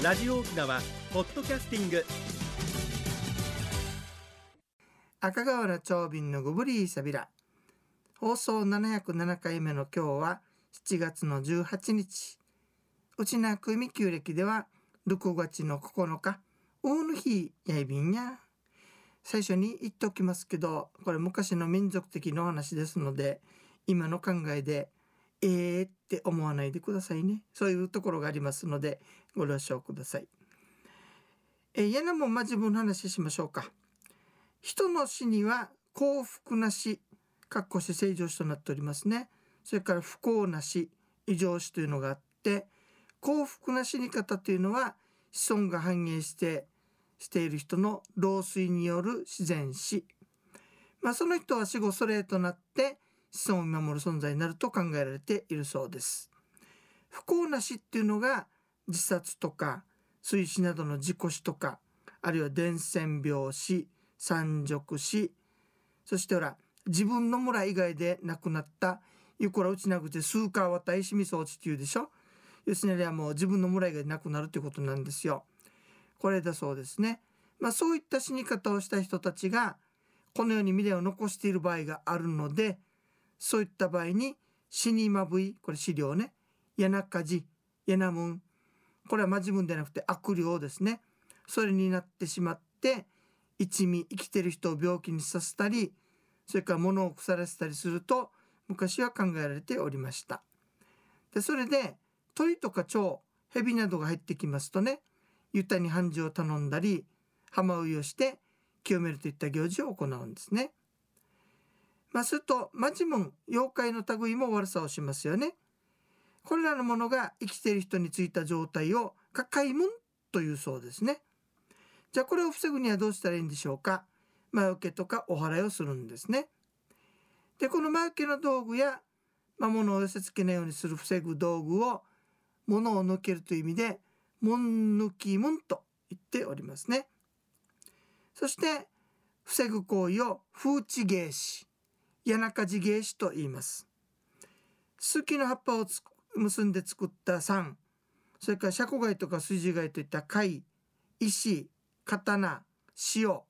ラジオ沖縄ポッドキャスティング。赤瓦長瓶のグブリーサビラ放送707回目の今日は7月の18日。うちなくみ旧暦では6月の9日大の日やいびんや。最初に言っておきますけどこれ昔の民族的なお話ですので今の考えでえーって思わないでくださいね。そういうところがありますのでご了承ください。えー、やなもんま自分の話しましょうか。人の死には幸福な死かっこ死正常死となっておりますね。それから不幸な死異常死というのがあって幸福な死に方というのは子孫が繁栄してしている人の老衰による自然死。まあその人は死後それとなって子孫を見守る存在になると考えられているそうです不幸な死っていうのが自殺とか水死などの事故死とかあるいは伝染病死山賊死そしてほら自分の村以外で亡くなったゆこらうちなくて数回わたいしみそうちっていうでしょ要するにはもう自分の村以外で亡くなるということなんですよ。これだそうですね。まあそういった死に方をした人たちがこのように未練を残している場合があるのでそういった場合に死にまぶいこれ資料ね。やなかじやなむんこれはまじむんでなくて悪霊ですね。それになってしまって一味生きてる人を病気にさせたりそれから物を腐らせたりすると昔は考えられておりました。でそれで鳥とか蝶蛇などが入ってきますとねユタに半事を頼んだり浜植えをして清めるといった行事を行うんですね。まあ、するとマジムン妖怪の類も悪さをしますよね。これらのものが生きている人についた状態をカカイムンというそうですね。じゃあこれを防ぐにはどうしたらいいんでしょうか？魔除けとかお祓いをするんですね。でこの魔除けの道具や魔物を寄せ付けないようにする防ぐ道具を物を抜けるという意味で「もん抜きもん」と言っておりますね。そして防ぐ行為を風地芸師。谷中地芸師と言います。スキの葉っぱを結んで作った山。それからシャコガイとか筋貝といった貝石刀塩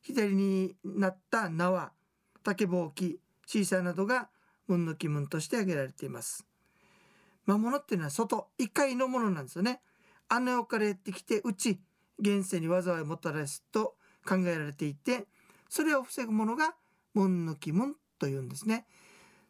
左になった縄竹ぼうきシーサーなどが門の気分として挙げられています。魔物っていうのは外一回のものなんですよね。あの世からやってきてうち現世に災いをもたらすと考えられていてそれを防ぐものが門の気分というんですね。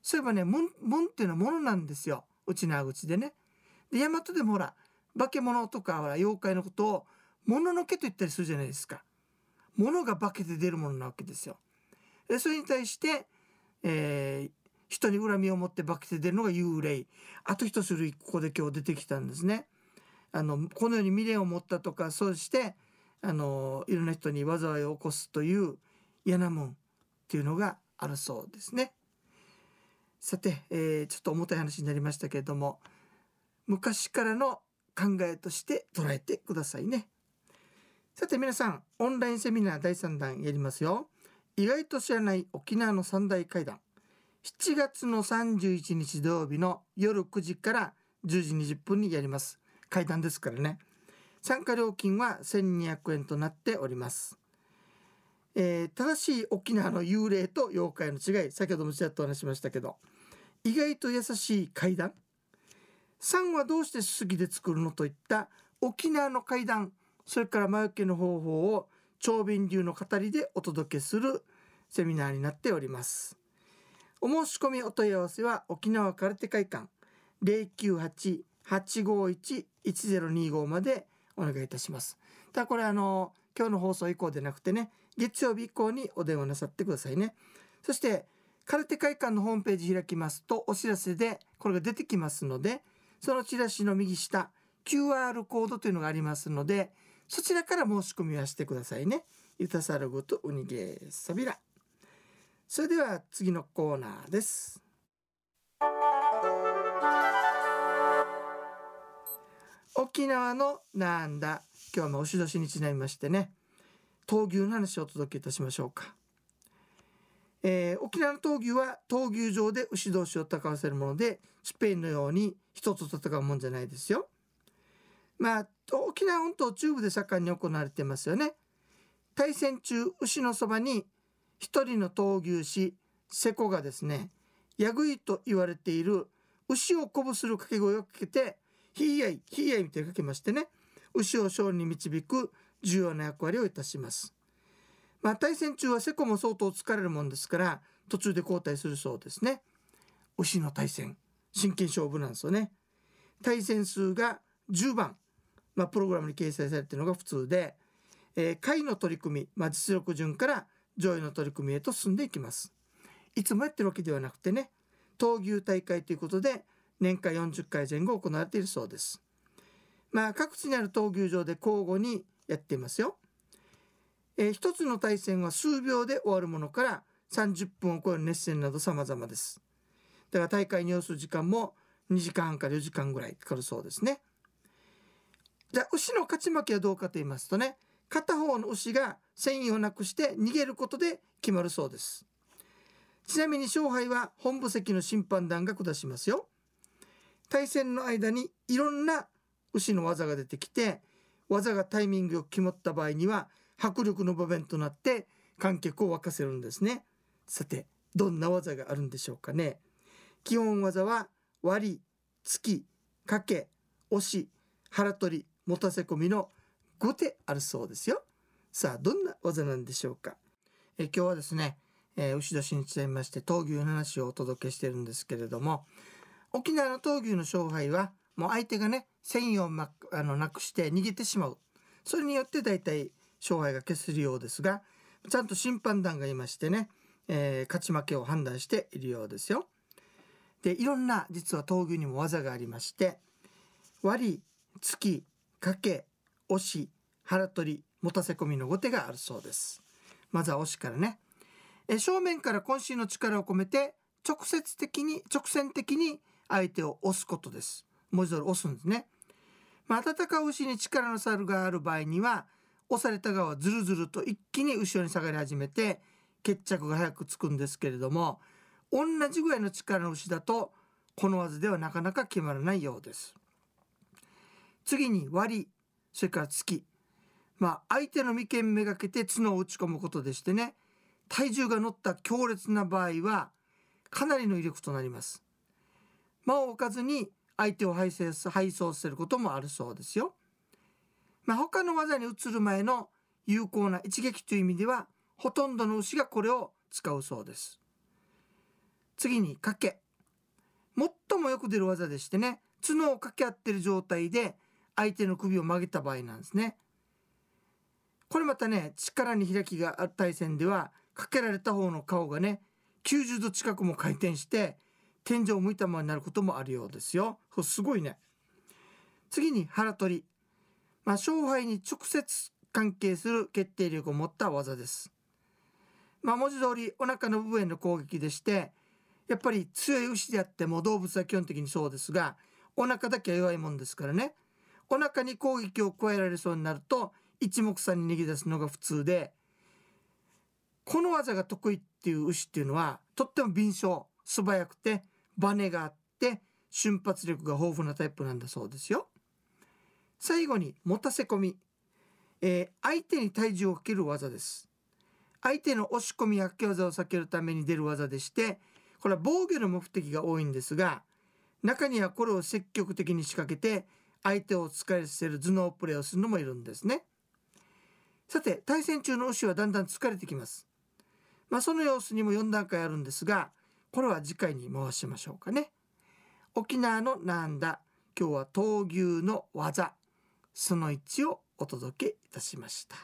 そういえばね門っていうのはものなんですよ。うちな口でね。で大和でもほら化け物とかほら妖怪のことをもののけと言ったりするじゃないですか。物が化けて出るものなわけですよ。でそれに対して、えー、人に恨みを持って化けて出るのが幽霊。あと一種類ここで今日出てきたんですね。あのこのように未練を持ったとかそうしてあのいろんな人に災いを起こすという嫌なもんっていうのがあるそうですね。さて、えー、ちょっと重たい話になりましたけれども昔からの考えとして捉えてくださいね。さて皆さんオンラインセミナー第3弾やりますよ。意外と知らない沖縄の三大会談7月の31日土曜日の夜9時から10時20分にやります会談ですからね参加料金は1200円となっておりますえー、正しい沖縄の幽霊と妖怪の違い先ほどもちらっと話しましたけど意外と優しい怪談3はどうしてすすぎで作るのといった沖縄の怪談それから魔除けの方法を長瓶流の語りでお届けするセミナーになっております。お申し込みお問い合わせは沖縄空手会館。098-851-1025までお願いいたします。ただこれあの今日の放送以降でなくてね月曜日以降にお電話なさってくださいね。そして空手会館のホームページ開きますとお知らせでこれが出てきますのでそのチラシの右下 QR コードというのがありますのでそちらから申し込みはしてくださいね。ゆたさるごとウニゲーサビラそれでは次のコーナーです。沖縄のなんだ。今日のおしどしにちなみましてね。闘牛の話をお届けいたしましょうか、えー、沖縄の闘牛は闘牛場で牛同士を戦わせるものでスペインのように人と戦うもんじゃないですよ。まあ沖縄本島中部で盛んに行われてますよね。対戦中牛のそばに一人の闘牛士瀬古がですねヤグイと言われている牛を鼓舞する掛け声をかけて「ひいやいひいやい」みたいにかけましてね牛を勝利に導く重要な役割をいたします。まあ、対戦中はセコも相当疲れるもんですから途中で交代するそうですね。牛の対戦真剣勝負なんですよね。対戦数が10番、まあ、プログラムに掲載されているのが普通で、えー、下位の取り組み、まあ、実力順から上位の取り組みへと進んでいきます。いつもやってるわけではなくてね闘牛大会ということで年間40回前後行われているそうです。まあ各地にある闘牛場で交互にやっていますよ。えー、一つの対戦は数秒で終わるものから30分を超える熱戦など様々です。だから大会に要する時間も2時間半から4時間ぐらいかかるそうですね。じゃあ牛の勝ち負けはどうかと言いますとね片方の牛が繊維をなくして逃げることで決まるそうです。ちなみに勝敗は本部席の審判団が下しますよ。対戦の間にいろんな牛の技が出てきて技がタイミングを決まった場合には迫力の場面となって観客を沸かせるんですね。さてどんな技があるんでしょうかね。基本技は割り、突き、かけ、押し、腹取り、持たせ込みの5手あるそうですよ。さあどんな技なんでしょうか。え今日はですねえー、牛年にちなみまして闘牛の話をお届けしてるんですけれども沖縄の闘牛の勝敗はもう相手がね繊維を、ま、あのなくして逃げてしまうそれによって大体勝敗が消せるようですがちゃんと審判団がいましてね、えー、勝ち負けを判断しているようですよ。でいろんな実は闘牛にも技がありまして割り突きかけ押し腹取り持たせ込みの後手があるそうです。まずは押しからねえ正面から渾身の力を込めて直接的に直線的に相手を押すことです文字通り押すんですね、まあ、戦う牛に力の差がある場合には押された側はずるずると一気に後ろに下がり始めて決着が早くつくんですけれども同じぐらいの力の牛だとこの技ではなかなか決まらないようです。次に割りそれから突き。まあ相手の眉間めがけて角を打ち込むことでしてね体重が乗った強烈な場合はかなりの威力となります。間を置かずに相手を配配送することもあるそうですよ、まあ、他の技に移る前の有効な一撃という意味ではほとんどの牛がこれを使うそうです。次に掛け。最もよく出る技でしてね角を掛け合ってる状態で相手の首を曲げた場合なんですね。これまたね力に開きがある対戦ではかけられた方の顔がね90度近くも回転して天井を向いたままになることもあるようですよ。すごいね。次に腹取り、まあ、勝敗に直接関係する決定力を持った技です。まあ、文字通りお腹の部分への攻撃でしてやっぱり強い牛であっても動物は基本的にそうですがお腹だけは弱いもんですからね。お腹に攻撃を加えられそうになると一目散に逃げ出すのが普通でこの技が得意っていう牛っていうのはとっても敏捷。素早くてバネがあって瞬発力が豊富なタイプなんだそうですよ。最後に持たせ込み、えー、相手に体重をかける技です。相手の押し込みやけ技を避けるために出る技でしてこれは防御の目的が多いんですが中にはこれを積極的に仕掛けて相手を疲れさせる頭脳プレーをするのもいるんですね。さて対戦中の牛はだんだん疲れてきます。まあ、その様子にも4段階あるんですがこれは次回に回しましょうかね。沖縄のなんだ今日は闘牛の技その1をお届けいたしました。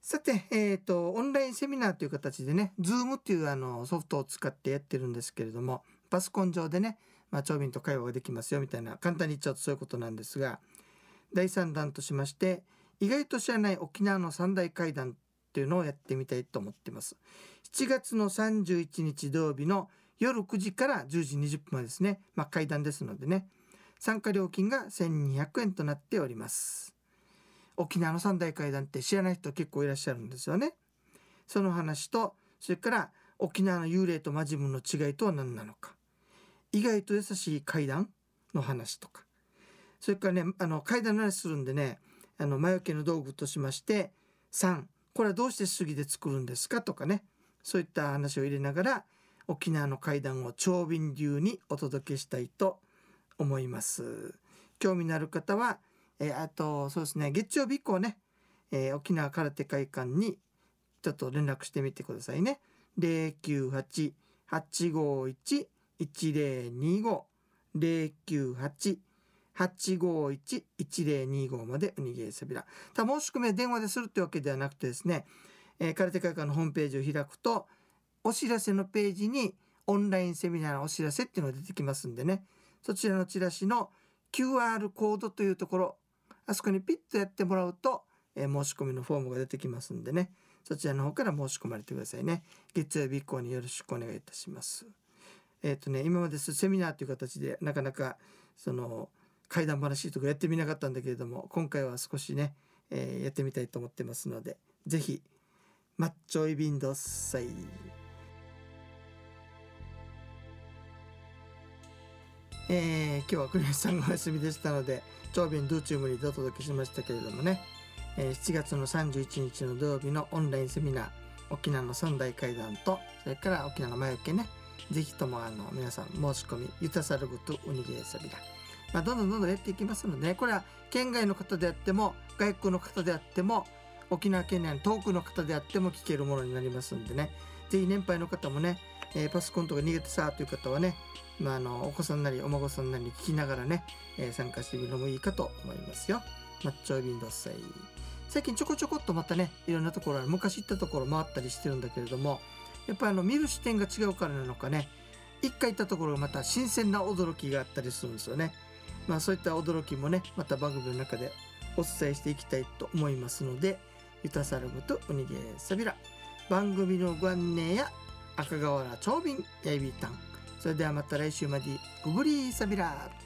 さて、えーと、オンラインセミナーという形でね Zoom っていうあのソフトを使ってやってるんですけれどもパソコン上でね、まあ、長瓶と会話ができますよみたいな簡単に言っちゃうとそういうことなんですが第3弾としまして意外と知らない沖縄の三大会談っていうのをやってみたいと思ってます。7月の31日土曜日の夜9時から10時20分までですね。まあ階段ですのでね。参加料金が1200円となっております。沖縄の三大階段って知らない人結構いらっしゃるんですよね。その話とそれから沖縄の幽霊とマジムの違いとは何なのか。意外と優しい階段の話とか。それからねあの階段の話するんでねあの魔除けの道具としまして3これはどうして杉で作るんですかとかね。そういった話を入れながら沖縄の階段を長瓶流にお届けしたいと思います。興味のある方は、えー、あとそうですね月曜日以降ね、えー、沖縄空手会館にちょっと連絡してみてくださいね。098-851-1025 098 851-1025までウニゲーサビラ。た申し込みは電話でするってわけではなくてですね、えー、空手会館のホームページを開くと、お知らせのページにオンラインセミナーのお知らせっていうのが出てきますんでね、そちらのチラシの QR コードというところ、あそこにピッとやってもらうと、えー、申し込みのフォームが出てきますんでね、そちらの方から申し込まれてくださいね。月曜日以降によろしくお願いいたします。えっ、ー、とね、今までセミナーという形でなかなかその怪談話とかやってみなかったんだけれども今回は少しね、えー、やってみたいと思ってますので是非マッチョイビンドッサイ。えー、今日は国吉さんがお休みでしたので長便ドゥーチュームにお届けしましたけれどもね、えー、7月の31日の土曜日のオンラインセミナー沖縄の三大会談とそれから沖縄の魔除けねぜひともあの皆さん申し込みゆたさるぐとウニゲーサビラまあ、どんどんどんどんやっていきますので、ね、これは県外の方であっても外国の方であっても沖縄県内の遠くの方であっても聞けるものになりますんでね是非年配の方もね、えー、パソコンとか逃げてさという方はね、まあ、あのお子さんなりお孫さんなりに聞きながらね、えー、参加してみるのもいいかと思いますよ。マッチョイビンドッサイ最近ちょこちょこっとまたねいろんなところ昔行ったところ回ったりしてるんだけれどもやっぱりあの見る視点が違うからなのかね一回行ったところがまた新鮮な驚きがあったりするんですよね。まあ、そういった驚きもねまた番組の中でお伝えしていきたいと思いますのでゆたさるぶとうにげさびら。番組のご案内や赤瓦長瓶やいびたんそれではまた来週までぐぶりさびら。